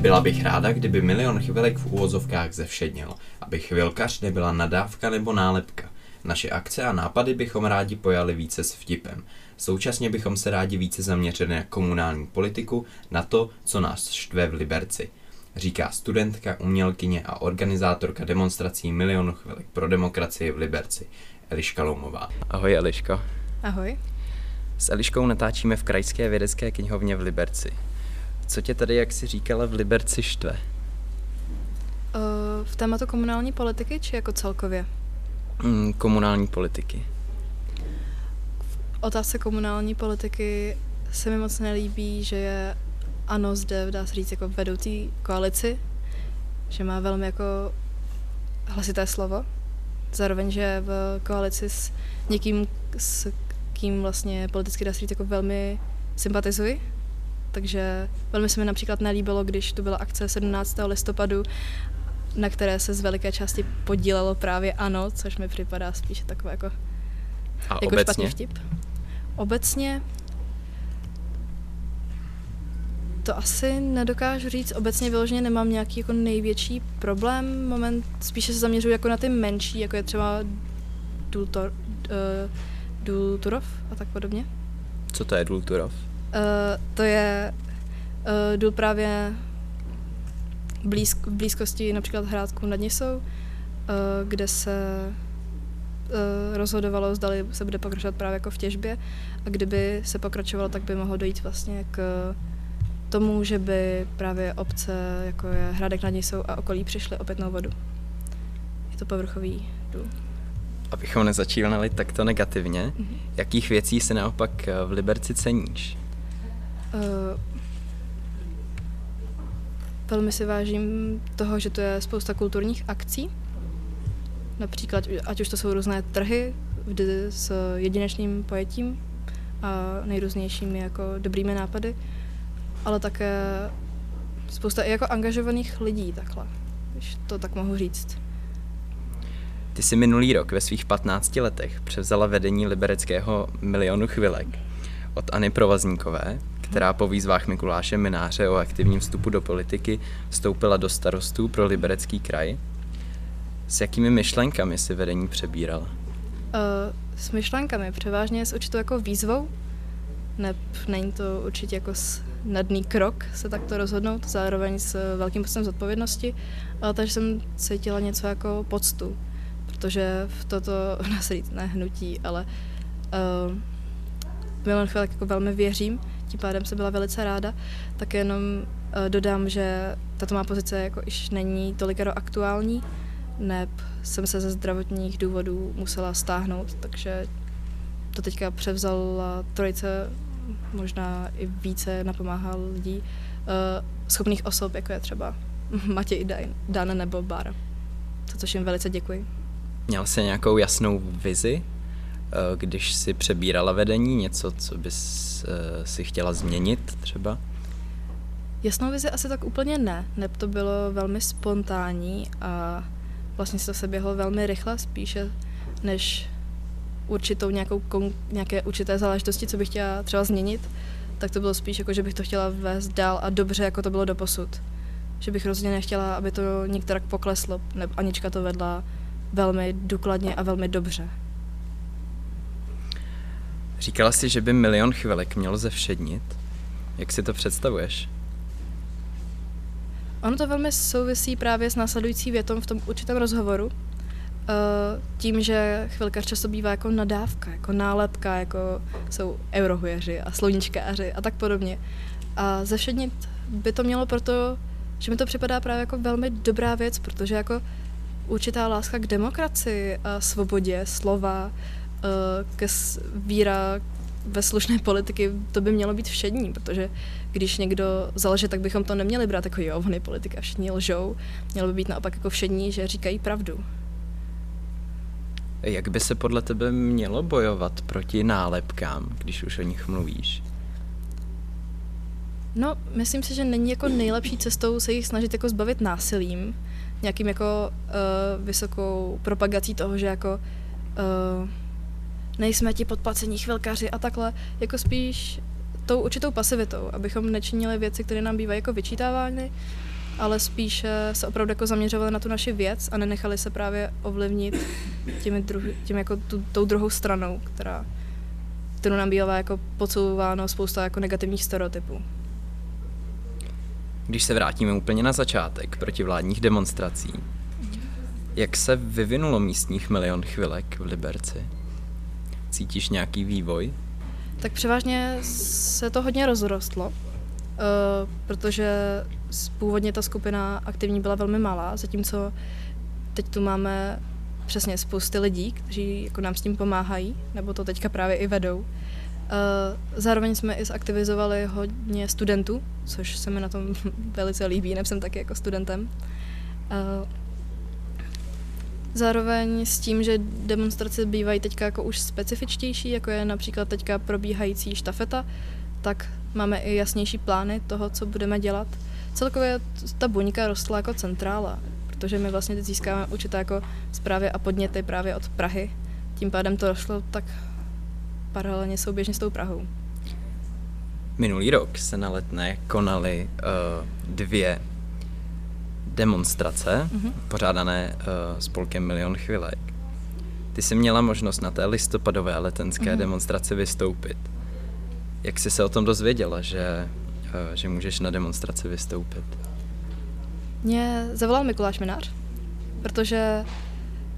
Byla bych ráda, kdyby milion chvilek v úvozovkách zevšednil, aby chvilkař nebyla nadávka nebo nálepka. Naše akce a nápady bychom rádi pojali více s vtipem. Současně bychom se rádi více zaměřili na komunální politiku, na to, co nás štve v Liberci. Říká studentka, umělkyně a organizátorka demonstrací Milionu chvilek pro demokracii v Liberci, Eliška Loumová. Ahoj Eliško. Ahoj. S Eliškou natáčíme v Krajské vědecké knihovně v Liberci. Co tě tady, jak jsi říkala, v Liberci štve? Uh, v tématu komunální politiky, či jako celkově? Mm, komunální politiky. V otázce komunální politiky se mi moc nelíbí, že je ANO zde, dá se říct, jako vedoucí koalici, že má velmi jako hlasité slovo. Zároveň, že v koalici s někým, s kým vlastně politicky dá se říct, jako velmi sympatizuji. Takže velmi se mi například nelíbilo, když tu byla akce 17. listopadu, na které se z veliké části podílelo právě ANO, což mi připadá spíše takové jako, A jako obecně? špatný vtip. Obecně to asi nedokážu říct. Obecně vyloženě nemám nějaký jako největší problém. Moment spíše se zaměřuji jako na ty menší, jako je třeba Dultor, uh, Dulturov a tak podobně. Co to je Dulturov? Uh, to je uh, důl právě blízk, v blízkosti například Hrádku nad Nisou, uh, kde se uh, rozhodovalo, zdali se bude pokračovat právě jako v těžbě a kdyby se pokračovalo, tak by mohlo dojít vlastně k tomu, že by právě obce, jako je Hradek nad Nisou a okolí, přišly o pitnou vodu. Je to povrchový důl. Abychom nezačínali takto negativně, mm-hmm. jakých věcí se naopak v Liberci ceníš? Uh, velmi si vážím toho, že to je spousta kulturních akcí. Například, ať už to jsou různé trhy vždy s jedinečným pojetím a nejrůznějšími jako dobrými nápady, ale také spousta i jako angažovaných lidí takhle, když to tak mohu říct. Ty jsi minulý rok ve svých 15 letech převzala vedení libereckého milionu chvilek odAny Provazníkové, která po výzvách Mikuláše Mináře o aktivním vstupu do politiky vstoupila do starostů pro liberecký kraj. S jakými myšlenkami si vedení přebíral? Uh, s myšlenkami, převážně s určitou jako výzvou. Ne, není to určitě jako snadný krok se takto rozhodnout, zároveň s velkým pocitem zodpovědnosti, ale takže jsem cítila něco jako poctu, protože v toto, říct, ne hnutí, ale uh, Milan chvíli jako velmi věřím, tím pádem jsem byla velice ráda, tak jenom uh, dodám, že tato má pozice jako již není tolik aktuální, neb jsem se ze zdravotních důvodů musela stáhnout, takže to teďka převzala trojice, možná i více napomáhal lidí, uh, schopných osob, jako je třeba Matěj Dan nebo Bar. To, což jim velice děkuji. Měl jsi nějakou jasnou vizi Eh, když si přebírala vedení, něco, co bys eh, si chtěla změnit třeba? Jasnou vizi asi tak úplně ne. Neb to bylo velmi spontánní a vlastně se to se běhlo velmi rychle, spíše než určitou nějakou, nějaké určité záležitosti, co bych chtěla třeba změnit, tak to bylo spíš jako, že bych to chtěla vést dál a dobře, jako to bylo doposud. Že bych rozhodně nechtěla, aby to některak pokleslo, nebo Anička to vedla velmi důkladně a velmi dobře. Říkala jsi, že by milion chvilek měl zevšednit. Jak si to představuješ? Ono to velmi souvisí právě s následující větou v tom určitém rozhovoru. Eh, tím, že chvilka často bývá jako nadávka, jako nálepka, jako jsou eurohujeři a sluníčkáři a tak podobně. A zevšednit by to mělo proto, že mi to připadá právě jako velmi dobrá věc, protože jako určitá láska k demokracii a svobodě slova, ke víra ve slušné politiky, to by mělo být všední, protože když někdo zalže, tak bychom to neměli brát jako jo, on je politika, všichni lžou. Mělo by být naopak jako všední, že říkají pravdu. Jak by se podle tebe mělo bojovat proti nálepkám, když už o nich mluvíš? No, myslím si, že není jako nejlepší cestou se jich snažit jako zbavit násilím, nějakým jako uh, vysokou propagací toho, že jako uh, nejsme ti podplacení chvilkaři a takhle, jako spíš tou určitou pasivitou, abychom nečinili věci, které nám bývají jako vyčítávány, ale spíš se opravdu jako zaměřovali na tu naši věc a nenechali se právě ovlivnit těmi druhy, tím jako tu, tou druhou stranou, která, kterou nám bývá jako podsouváno spousta jako negativních stereotypů. Když se vrátíme úplně na začátek proti vládních demonstrací, jak se vyvinulo místních milion chvilek v Liberci? Cítíš nějaký vývoj? Tak převážně se to hodně rozrostlo, uh, protože původně ta skupina aktivní byla velmi malá, zatímco teď tu máme přesně spousty lidí, kteří jako nám s tím pomáhají, nebo to teďka právě i vedou. Uh, zároveň jsme i zaktivizovali hodně studentů, což se mi na tom velice líbí, nebo jsem taky jako studentem. Zároveň s tím, že demonstrace bývají teďka jako už specifičtější, jako je například teďka probíhající štafeta, tak máme i jasnější plány toho, co budeme dělat. Celkově ta buňka rostla jako centrála, protože my vlastně teď získáme určité jako zprávy a podněty právě od Prahy. Tím pádem to došlo tak paralelně souběžně s tou Prahou. Minulý rok se na letné konaly uh, dvě demonstrace, mm-hmm. pořádané uh, spolkem Milion chvilek. Ty jsi měla možnost na té listopadové letenské mm-hmm. demonstraci vystoupit. Jak jsi se o tom dozvěděla, že, uh, že můžeš na demonstraci vystoupit? Mě zavolal Mikuláš Minář, protože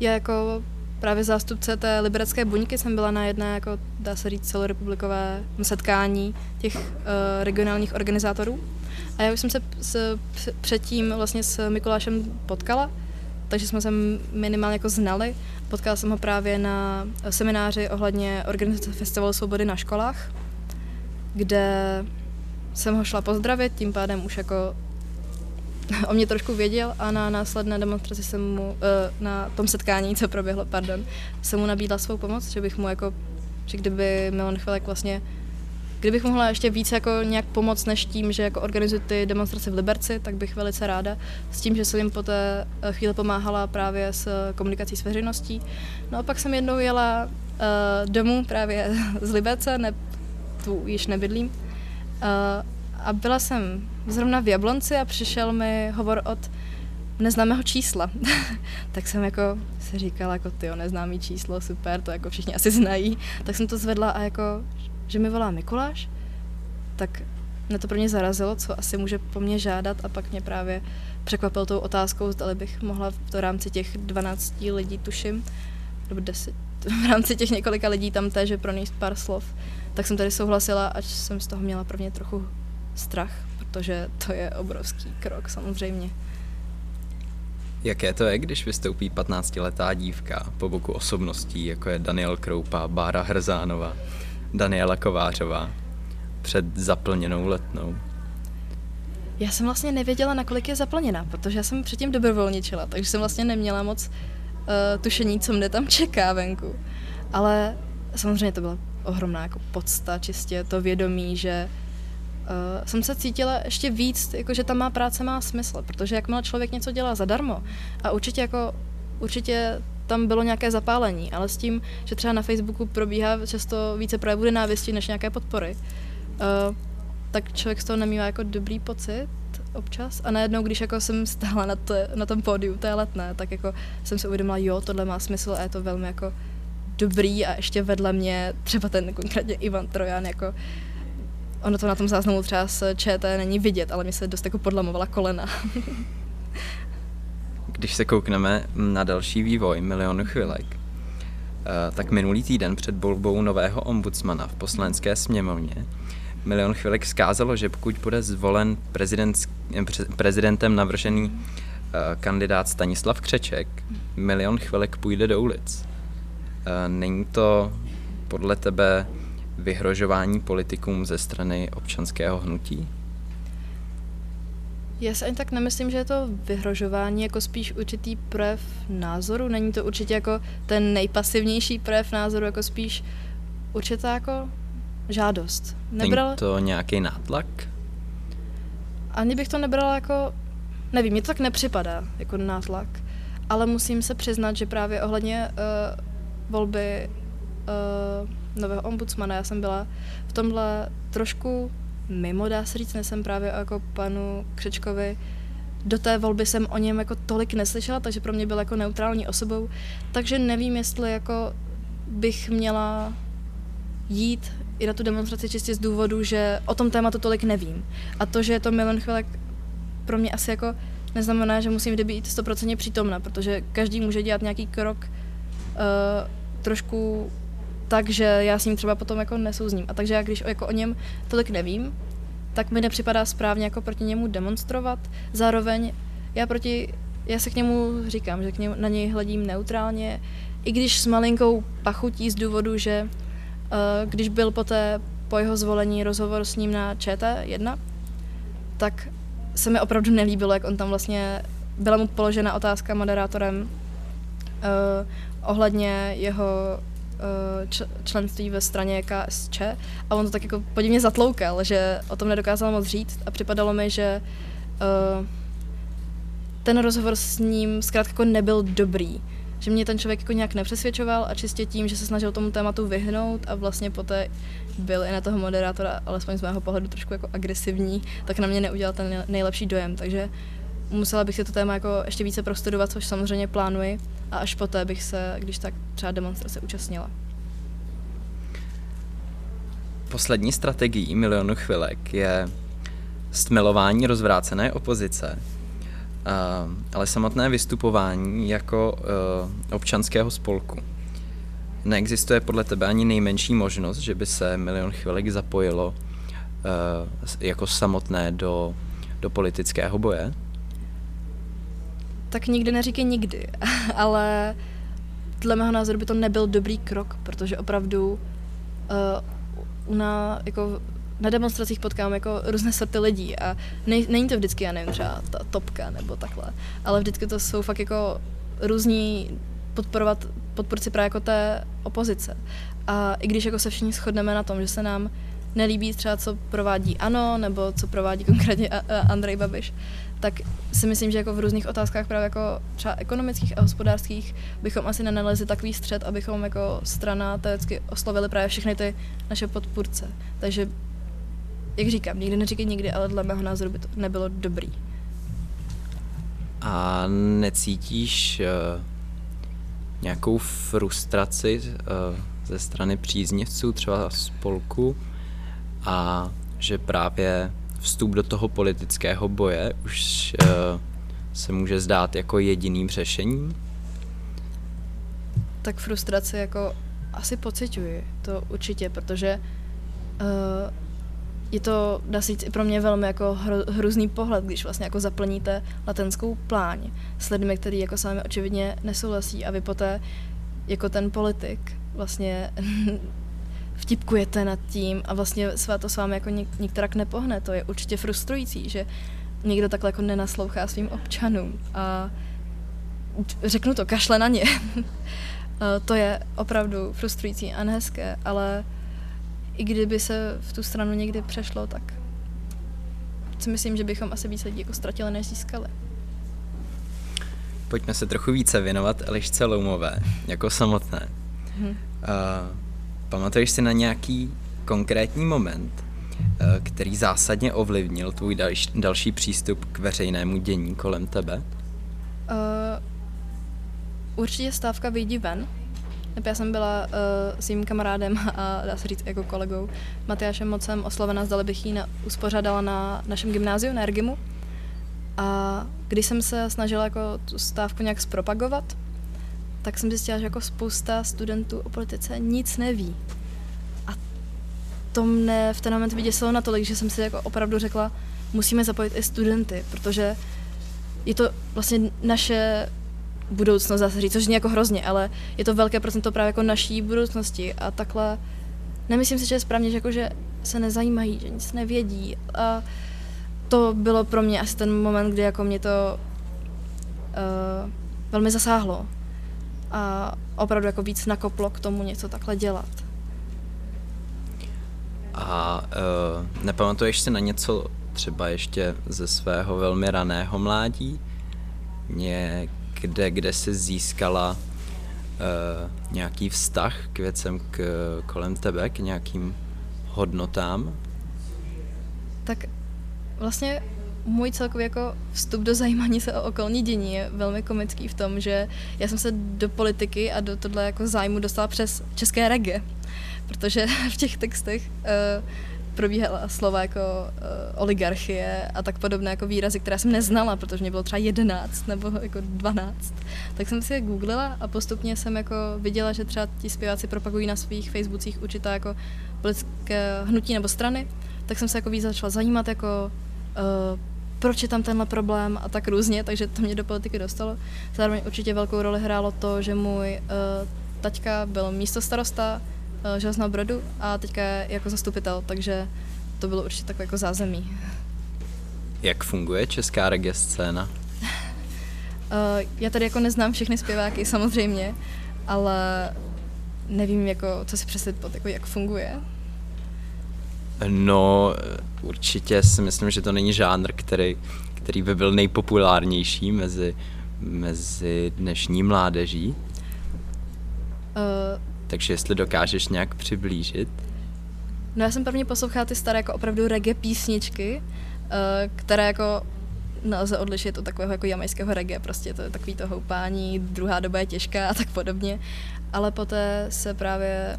já jako právě zástupce té liberecké buňky jsem byla na jedné, jako dá se říct, celorepublikové setkání těch uh, regionálních organizátorů. A já už jsem se s, předtím vlastně s Mikulášem potkala, takže jsme se minimálně jako znali. Potkala jsem ho právě na semináři ohledně organizace Festivalu svobody na školách, kde jsem ho šla pozdravit, tím pádem už jako o mě trošku věděl a na následné demonstraci jsem mu, eh, na tom setkání, co proběhlo, pardon, jsem mu nabídla svou pomoc, že bych mu jako, že kdyby Milan Chvilek vlastně Kdybych mohla ještě víc jako nějak pomoct než tím, že jako organizuji ty demonstrace v Liberci, tak bych velice ráda. S tím, že jsem jim po té eh, chvíli pomáhala právě s komunikací s veřejností. No a pak jsem jednou jela uh, domů právě z Liberce, ne, tu již nebydlím. Uh, a byla jsem zrovna v Jablonci a přišel mi hovor od neznámého čísla. tak jsem jako si říkala, jako ty neznámý číslo, super, to jako všichni asi znají. Tak jsem to zvedla a jako, že mi volá Mikuláš, tak mě to pro mě zarazilo, co asi může po mně žádat a pak mě právě překvapil tou otázkou, zda bych mohla v to rámci těch 12 lidí, tuším, nebo 10, v rámci těch několika lidí tam téže pronést pár slov, tak jsem tady souhlasila, ať jsem z toho měla prvně trochu strach, protože to je obrovský krok samozřejmě. Jaké to je, když vystoupí 15-letá dívka po boku osobností, jako je Daniel Kroupa, Bára Hrzánova, Daniela Kovářová, před zaplněnou letnou? Já jsem vlastně nevěděla, nakolik je zaplněna, protože já jsem předtím dobrovolničila, takže jsem vlastně neměla moc uh, tušení, co mne tam čeká venku. Ale samozřejmě to byla ohromná jako podsta, čistě to vědomí, že uh, jsem se cítila ještě víc, jako že ta má práce má smysl, protože jakmile člověk něco dělá zadarmo a určitě jako určitě tam bylo nějaké zapálení, ale s tím, že třeba na Facebooku probíhá často více projevů nenávisti než nějaké podpory, uh, tak člověk z toho nemývá jako dobrý pocit občas. A najednou, když jako jsem stála na, to, na tom pódiu té letné, tak jako jsem si uvědomila, jo, tohle má smysl a je to velmi jako dobrý a ještě vedle mě třeba ten konkrétně Ivan Trojan jako Ono to na tom záznamu třeba z ČT není vidět, ale mi se dost jako podlamovala kolena. Když se koukneme na další vývoj Milionu chvilek, eh, tak minulý týden před volbou nového ombudsmana v poslanecké sněmovně Milion chvilek zkázalo, že pokud bude zvolen prezident, prezidentem navržený eh, kandidát Stanislav Křeček, Milion chvilek půjde do ulic. Eh, není to podle tebe vyhrožování politikům ze strany občanského hnutí? Já si ani tak nemyslím, že je to vyhrožování, jako spíš určitý projev názoru. Není to určitě jako ten nejpasivnější projev názoru, jako spíš určitá jako žádost. Nebral... Není to nějaký nátlak? Ani bych to nebrala jako, nevím, mě to tak nepřipadá jako nátlak, ale musím se přiznat, že právě ohledně uh, volby uh, nového ombudsmana. Já jsem byla v tomhle trošku mimo, dá se říct, jsem právě jako panu Křečkovi do té volby jsem o něm jako tolik neslyšela, takže pro mě byl jako neutrální osobou. Takže nevím, jestli jako bych měla jít i na tu demonstraci čistě z důvodu, že o tom tématu tolik nevím. A to, že je to milion chvilek pro mě asi jako neznamená, že musím vždy být stoprocentně přítomna, protože každý může dělat nějaký krok uh, trošku tak, že já s ním třeba potom jako nesouzním. A takže já když jako o něm tolik nevím, tak mi nepřipadá správně jako proti němu demonstrovat. Zároveň já proti, já se k němu říkám, že k němu, na něj hledím neutrálně, i když s malinkou pachutí z důvodu, že uh, když byl poté po jeho zvolení rozhovor s ním na ČT1, tak se mi opravdu nelíbilo, jak on tam vlastně, byla mu položena otázka moderátorem uh, ohledně jeho členství ve straně KSČ a on to tak jako podivně zatloukal, že o tom nedokázal moc říct a připadalo mi, že uh, ten rozhovor s ním zkrátka jako nebyl dobrý. Že mě ten člověk jako nějak nepřesvědčoval a čistě tím, že se snažil tomu tématu vyhnout a vlastně poté byl i na toho moderátora, alespoň z mého pohledu trošku jako agresivní, tak na mě neudělal ten nejlepší dojem, takže musela bych si to téma jako ještě více prostudovat, což samozřejmě plánuji a až poté bych se, když tak třeba demonstrace účastnila. Poslední strategií milionu chvilek je stmelování rozvrácené opozice, Uh, ale samotné vystupování jako uh, občanského spolku. Neexistuje podle tebe ani nejmenší možnost, že by se Milion chvilek zapojilo uh, jako samotné do, do politického boje? Tak nikdy neříkej nikdy, ale dle mého názoru by to nebyl dobrý krok, protože opravdu uh, nás, jako na demonstracích potkám jako různé sorty lidí a ne, není to vždycky, já nevím, třeba ta topka nebo takhle, ale vždycky to jsou fakt jako různí podporovat, podporci právě jako té opozice. A i když jako se všichni shodneme na tom, že se nám nelíbí třeba, co provádí ANO, nebo co provádí konkrétně Andrej Babiš, tak si myslím, že jako v různých otázkách právě jako třeba ekonomických a hospodářských bychom asi nenalezli takový střed, abychom jako strana teoreticky oslovili právě všechny ty naše podpůrce. Takže jak říkám, nikdy neříkej nikdy, ale dle mého názoru by to nebylo dobrý. A necítíš uh, nějakou frustraci uh, ze strany příznivců, třeba spolku, a že právě vstup do toho politického boje už uh, se může zdát jako jediným řešením? Tak frustraci jako asi pociťuji, to určitě, protože uh, je to, dá se i pro mě velmi jako hro, hrozný pohled, když vlastně jako zaplníte latenskou pláň s lidmi, kteří jako s vámi očividně nesouhlasí a vy poté jako ten politik vlastně vtipkujete nad tím a vlastně se to s vámi jako nik, nikterak nepohne. To je určitě frustrující, že někdo takhle jako nenaslouchá svým občanům a řeknu to, kašle na ně. to je opravdu frustrující a nehezké, ale i kdyby se v tu stranu někdy přešlo, tak si myslím, že bychom asi více lidí jako ztratili, než získali. Pojďme se trochu více věnovat Elišce Loumové, jako samotné. Hmm. Uh, pamatuješ si na nějaký konkrétní moment, uh, který zásadně ovlivnil tvůj další, další přístup k veřejnému dění kolem tebe? Uh, určitě stávka Vyjdi ven, já jsem byla uh, s svým kamarádem a dá se říct jako kolegou Matyášem Mocem oslovena, zdali bych ji na, uspořádala na našem gymnáziu, na Ergimu. A když jsem se snažila jako tu stávku nějak zpropagovat, tak jsem zjistila, že jako spousta studentů o politice nic neví. A to mne v ten moment vyděsilo natolik, že jsem si jako opravdu řekla, musíme zapojit i studenty, protože je to vlastně naše budoucnost, zase říct, což je jako hrozně, ale je to velké procento právě jako naší budoucnosti. A takhle nemyslím si, že je správně, že, jako, že se nezajímají, že nic nevědí. A to bylo pro mě asi ten moment, kdy jako mě to uh, velmi zasáhlo a opravdu jako víc nakoplo k tomu něco takhle dělat. A uh, nepamatuješ si na něco třeba ještě ze svého velmi raného mládí? Ně, kde, kde se získala nějaký vztah k věcem k, kolem tebe, k nějakým hodnotám? Tak vlastně můj celkový jako vstup do zajímání se o okolní dění je velmi komický v tom, že já jsem se do politiky a do tohle jako zájmu dostala přes české reggae, protože v těch textech uh, probíhala slova jako uh, oligarchie a tak podobné jako výrazy, které jsem neznala, protože mě bylo třeba 11 nebo jako 12. Tak jsem si je googlila a postupně jsem jako viděla, že třeba ti zpěváci propagují na svých Facebookích určitá jako politické hnutí nebo strany, tak jsem se jako víc začala zajímat jako uh, proč je tam tenhle problém a tak různě, takže to mě do politiky dostalo. Zároveň určitě velkou roli hrálo to, že můj uh, taťka byl místo starosta uh, Železného Brodu a teďka je jako zastupitel, takže to bylo určitě takové jako zázemí. Jak funguje česká reggae scéna? uh, já tady jako neznám všechny zpěváky samozřejmě, ale nevím, jako, co si představit pod, jako, jak funguje. No, určitě si myslím, že to není žánr, který, který by byl nejpopulárnější mezi, mezi dnešní mládeží. Uh, Takže jestli dokážeš nějak přiblížit. No já jsem prvně poslouchala ty staré jako opravdu reggae písničky, uh, které jako nelze odlišit od takového jako jamajského reggae, prostě to je takový to houpání, druhá doba je těžká a tak podobně, ale poté se právě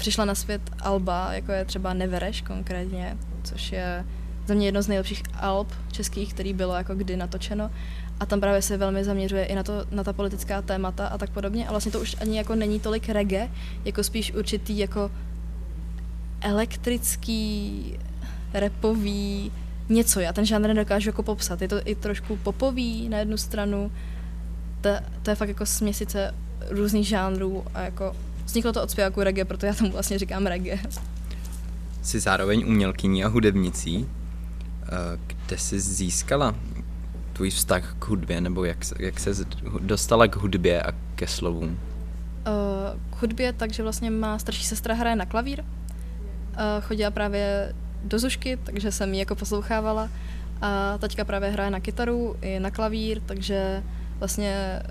přišla na svět alba, jako je třeba Nevereš konkrétně, což je za mě jedno z nejlepších alb českých, který bylo jako kdy natočeno. A tam právě se velmi zaměřuje i na, to, na ta politická témata a tak podobně. A vlastně to už ani jako není tolik reggae, jako spíš určitý jako elektrický, repový, něco. Já ten žánr nedokážu jako popsat. Je to i trošku popový na jednu stranu. To, to je fakt jako směsice různých žánrů a jako Vzniklo to od zpěváků reggae, proto já tomu vlastně říkám reggae. Jsi zároveň umělkyní a hudebnicí. Eh, kde jsi získala tvůj vztah k hudbě, nebo jak, jak se dostala k hudbě a ke slovům? Uh, k hudbě, takže vlastně má starší sestra hraje na klavír. Uh, chodila právě do Zušky, takže jsem ji jako poslouchávala. A taťka právě hraje na kytaru i na klavír, takže vlastně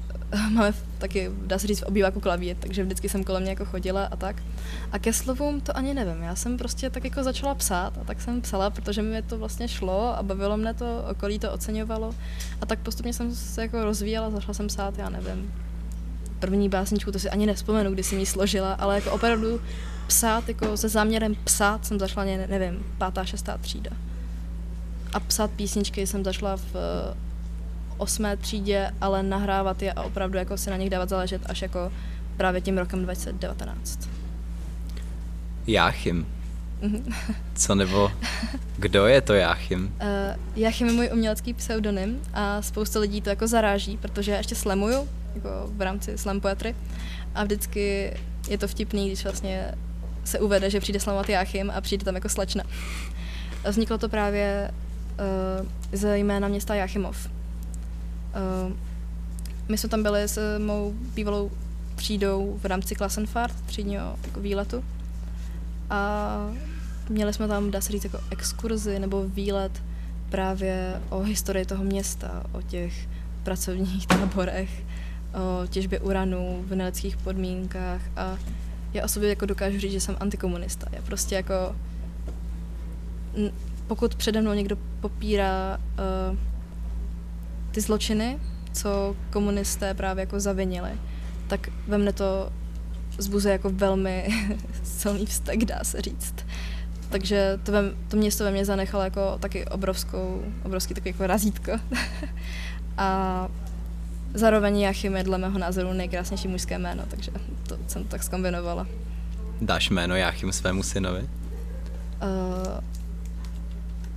máme taky, dá se říct, v obýváku klavír, takže vždycky jsem kolem mě jako chodila a tak. A ke slovům to ani nevím, já jsem prostě tak jako začala psát a tak jsem psala, protože mi to vlastně šlo a bavilo mne to, okolí to oceňovalo a tak postupně jsem se jako rozvíjela, začala jsem psát, já nevím, první básničku, to si ani nespomenu, kdy jsem ji složila, ale jako opravdu psát, jako se záměrem psát jsem začala, nevím, pátá, šestá třída. A psát písničky jsem začala v osmé třídě, ale nahrávat je a opravdu jako si na nich dávat záležet až jako právě tím rokem 2019. Jáchym. Mhm. Co nebo kdo je to Jáchym? Uh, Jáchym je můj umělecký pseudonym a spousta lidí to jako zaráží, protože já ještě slamuju, jako v rámci slam poetry a vždycky je to vtipný, když vlastně se uvede, že přijde slamovat Jáchym a přijde tam jako slečna. Vzniklo to právě uh, ze jména města Jáchymov, Uh, my jsme tam byli s mou bývalou třídou v rámci Klassenfahrt, třídního jako výletu. A měli jsme tam, dá se říct, jako exkurzi nebo výlet právě o historii toho města, o těch pracovních táborech, o těžbě uranu v nelidských podmínkách a já o sobě jako dokážu říct, že jsem antikomunista. Já prostě jako pokud přede mnou někdo popírá uh, ty zločiny, co komunisté právě jako zavinili, tak ve mne to zbuzuje jako velmi silný vztek, dá se říct. Takže to, ve, to město ve mně zanechalo jako taky obrovskou, obrovský takový jako razítko. a zároveň Jachim je dle mého názoru nejkrásnější mužské jméno, takže to jsem tak zkombinovala. Dáš jméno Jachim svému synovi? Uh,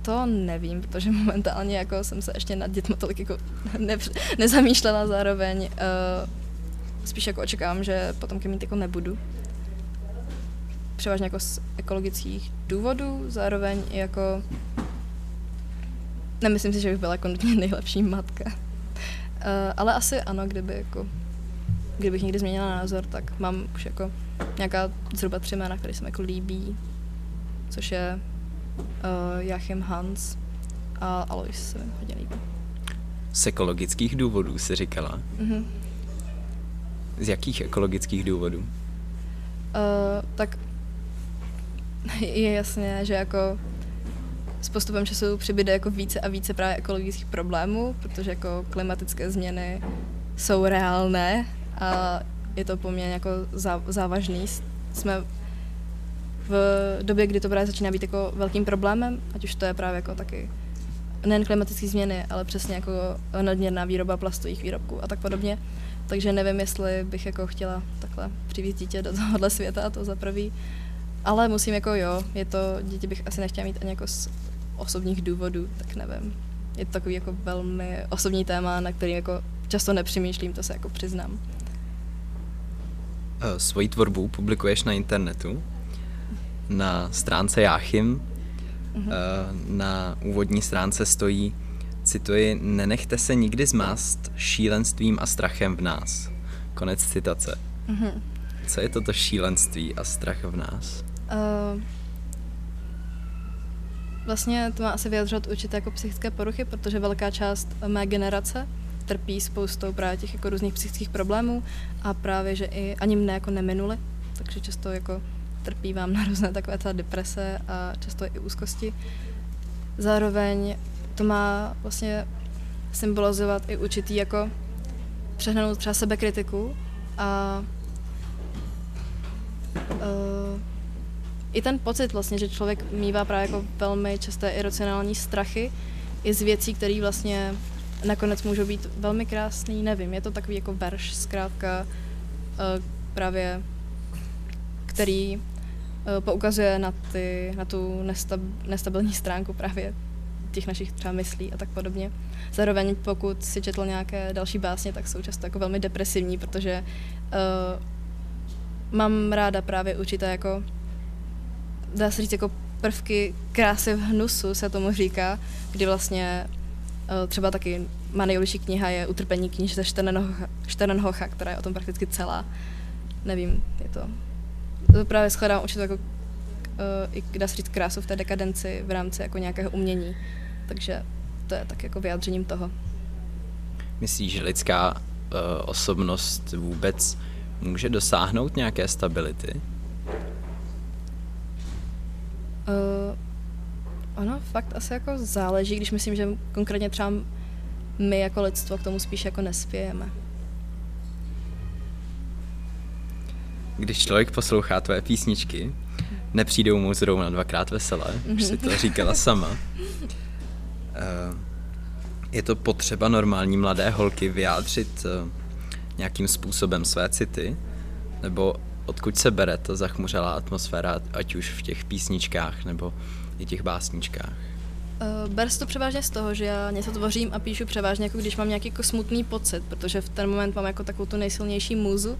to nevím, protože momentálně jako jsem se ještě nad dětmi tolik jako ne, nezamýšlela zároveň. Uh, spíš jako očekávám, že potom mít jako nebudu. Převážně jako z ekologických důvodů, zároveň i jako nemyslím si, že bych byla jako nejlepší matka. Uh, ale asi ano, kdyby jako kdybych někdy změnila názor, tak mám už jako nějaká zhruba tři jména, které se mi jako líbí, což je uh, Joachim Hans a Alois se mi hodně líbí. Z ekologických důvodů si říkala? Mm-hmm. Z jakých ekologických důvodů? Uh, tak je jasné, že jako s postupem času přibyde jako více a více právě ekologických problémů, protože jako klimatické změny jsou reálné a je to poměrně jako závažný. Jsme v době, kdy to právě začíná být jako velkým problémem, ať už to je právě jako taky nejen klimatické změny, ale přesně jako nadměrná výroba plastových výrobků a tak podobně. Takže nevím, jestli bych jako chtěla takhle přivít dítě do tohohle světa, to za prvý. Ale musím jako jo, je to, dítě bych asi nechtěla mít ani jako z osobních důvodů, tak nevím. Je to takový jako velmi osobní téma, na který jako často nepřemýšlím, to se jako přiznám. Eh, svoji tvorbu publikuješ na internetu, na stránce Jáchym. Uh-huh. Na úvodní stránce stojí, cituji, nenechte se nikdy zmást šílenstvím a strachem v nás. Konec citace. Uh-huh. Co je toto šílenství a strach v nás? Uh, vlastně to má asi vyjadřovat určité jako psychické poruchy, protože velká část mé generace trpí spoustou právě těch jako různých psychických problémů a právě, že i ani mne jako neminuli, takže často jako trpí vám na různé takové ta deprese a často i úzkosti. Zároveň to má vlastně symbolizovat i určitý jako přehnanou třeba sebekritiku a uh, i ten pocit vlastně, že člověk mývá právě jako velmi časté iracionální strachy i z věcí, které vlastně nakonec můžou být velmi krásný, nevím, je to takový jako verš zkrátka uh, právě, který poukazuje na, ty, na tu nestab, nestabilní stránku právě těch našich třeba myslí a tak podobně. Zároveň pokud si četl nějaké další básně, tak jsou často jako velmi depresivní, protože uh, mám ráda právě určité jako, dá se říct jako prvky krásy v hnusu se tomu říká, kdy vlastně uh, třeba taky má nejlepší kniha je Utrpení knížete Šternenhocha, která je o tom prakticky celá. Nevím, je to... To právě shledám určitě jako uh, i dá se říct krásu v té dekadenci v rámci jako nějakého umění. Takže to je tak jako vyjádřením toho. Myslíš, že lidská uh, osobnost vůbec může dosáhnout nějaké stability? Uh, ono fakt asi jako záleží, když myslím, že konkrétně třeba my jako lidstvo k tomu spíš jako nespějeme. Když člověk poslouchá tvoje písničky, nepřijdou mu zrovna dvakrát veselé, už si to říkala sama. Uh, je to potřeba normální mladé holky vyjádřit uh, nějakým způsobem své city? Nebo odkud se bere ta zachmuřelá atmosféra, ať už v těch písničkách nebo i těch básničkách? Uh, ber to převážně z toho, že já něco tvořím a píšu převážně, jako když mám nějaký jako smutný pocit, protože v ten moment mám jako takovou tu nejsilnější muzu,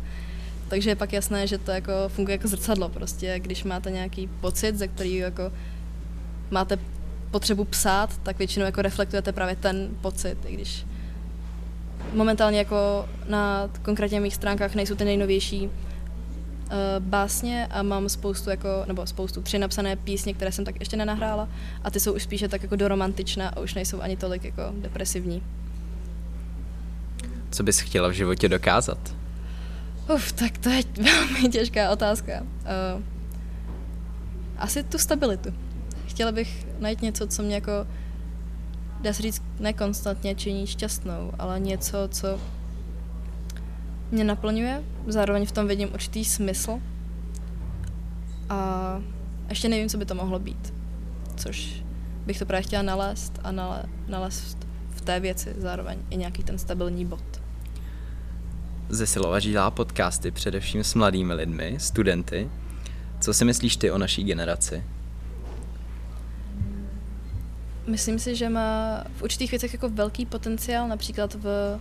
takže je pak jasné, že to jako funguje jako zrcadlo prostě, když máte nějaký pocit, ze kterého jako máte potřebu psát, tak většinou jako reflektujete právě ten pocit, i když momentálně jako na konkrétně mých stránkách nejsou ty nejnovější uh, básně a mám spoustu jako, nebo spoustu tři napsané písně, které jsem tak ještě nenahrála a ty jsou už spíše tak jako doromantičná a už nejsou ani tolik jako depresivní. Co bys chtěla v životě dokázat? Uf, tak to je velmi těžká otázka. Uh, asi tu stabilitu. Chtěla bych najít něco, co mě jako dá se říct, nekonstantně činí šťastnou, ale něco, co mě naplňuje, zároveň v tom vidím určitý smysl a ještě nevím, co by to mohlo být, což bych to právě chtěla nalézt a nalézt v té věci zároveň i nějaký ten stabilní bod. Zesilova dělá podcasty především s mladými lidmi, studenty. Co si myslíš ty o naší generaci? Myslím si, že má v určitých věcech jako velký potenciál, například v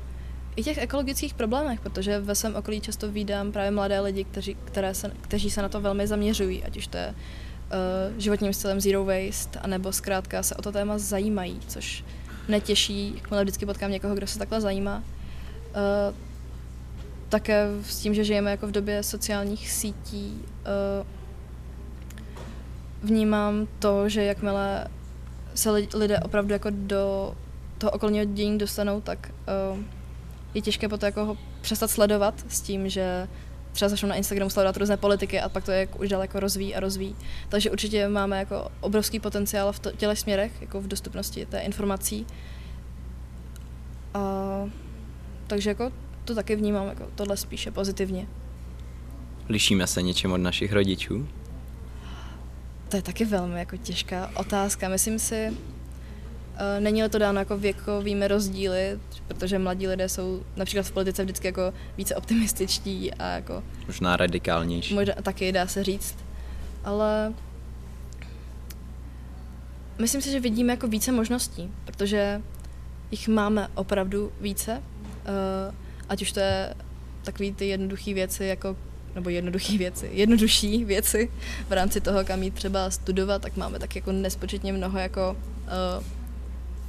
i těch ekologických problémech, protože ve svém okolí často vídám právě mladé lidi, kteří, které se, kteří se na to velmi zaměřují, ať už to je uh, životním stylem zero waste, anebo zkrátka se o to téma zajímají, což netěší, jakmile vždycky potkám někoho, kdo se takhle zajímá. Uh, také s tím, že žijeme jako v době sociálních sítí, uh, vnímám to, že jakmile se lidé opravdu jako do toho okolního dění dostanou, tak uh, je těžké potom jako ho přestat sledovat s tím, že třeba začnu na Instagramu sledovat různé politiky a pak to jak už daleko rozvíjí a rozvíjí. Takže určitě máme jako obrovský potenciál v těchto směrech, jako v dostupnosti té informací. A, takže jako to taky vnímám jako tohle spíše pozitivně. Lišíme se něčem od našich rodičů? To je taky velmi jako těžká otázka. Myslím si, Eh, není to dáno jako věkovými rozdíly, protože mladí lidé jsou například v politice vždycky jako více optimističtí a jako... Možná radikálnější. Možná taky dá se říct. Ale myslím si, že vidíme jako více možností, protože jich máme opravdu více. Eh, ať už to je takový ty jednoduché věci, jako nebo jednoduché věci, jednodušší věci v rámci toho, kam jít třeba studovat, tak máme tak jako nespočetně mnoho jako uh,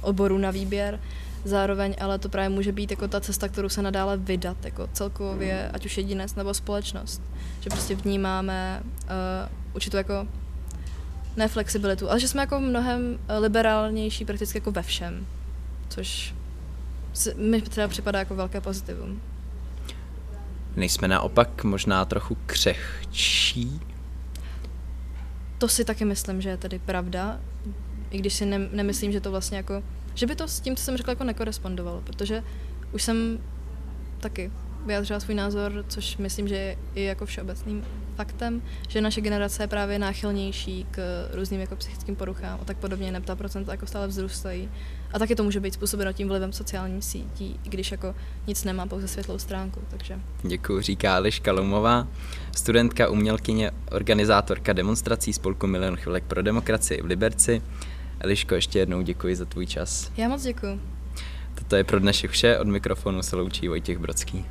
oboru na výběr. Zároveň ale to právě může být jako ta cesta, kterou se nadále vydat, jako celkově, ať už jedinec nebo společnost. Že prostě vnímáme uh, určitou jako neflexibilitu, ale že jsme jako mnohem liberálnější prakticky jako ve všem, což mi třeba připadá jako velké pozitivum. Nejsme naopak možná trochu křehčí? To si taky myslím, že je tedy pravda i když si ne, nemyslím, že to vlastně jako, že by to s tím, co jsem řekla, jako nekorespondovalo, protože už jsem taky vyjádřila svůj názor, což myslím, že je i jako všeobecným faktem, že naše generace je právě náchylnější k různým jako psychickým poruchám a tak podobně, neb ta procenta jako stále vzrůstají. A taky to může být způsobeno tím vlivem sociálních sítí, i když jako nic nemá, pouze světlou stránku, takže. Děkuji, říká Liška Lumová, studentka, umělkyně, organizátorka demonstrací spolku Milion chvilek pro demokracii v Liberci. Eliško, ještě jednou děkuji za tvůj čas. Já moc děkuji. Toto je pro dnešek vše, od mikrofonu se loučí Vojtěch Brodský.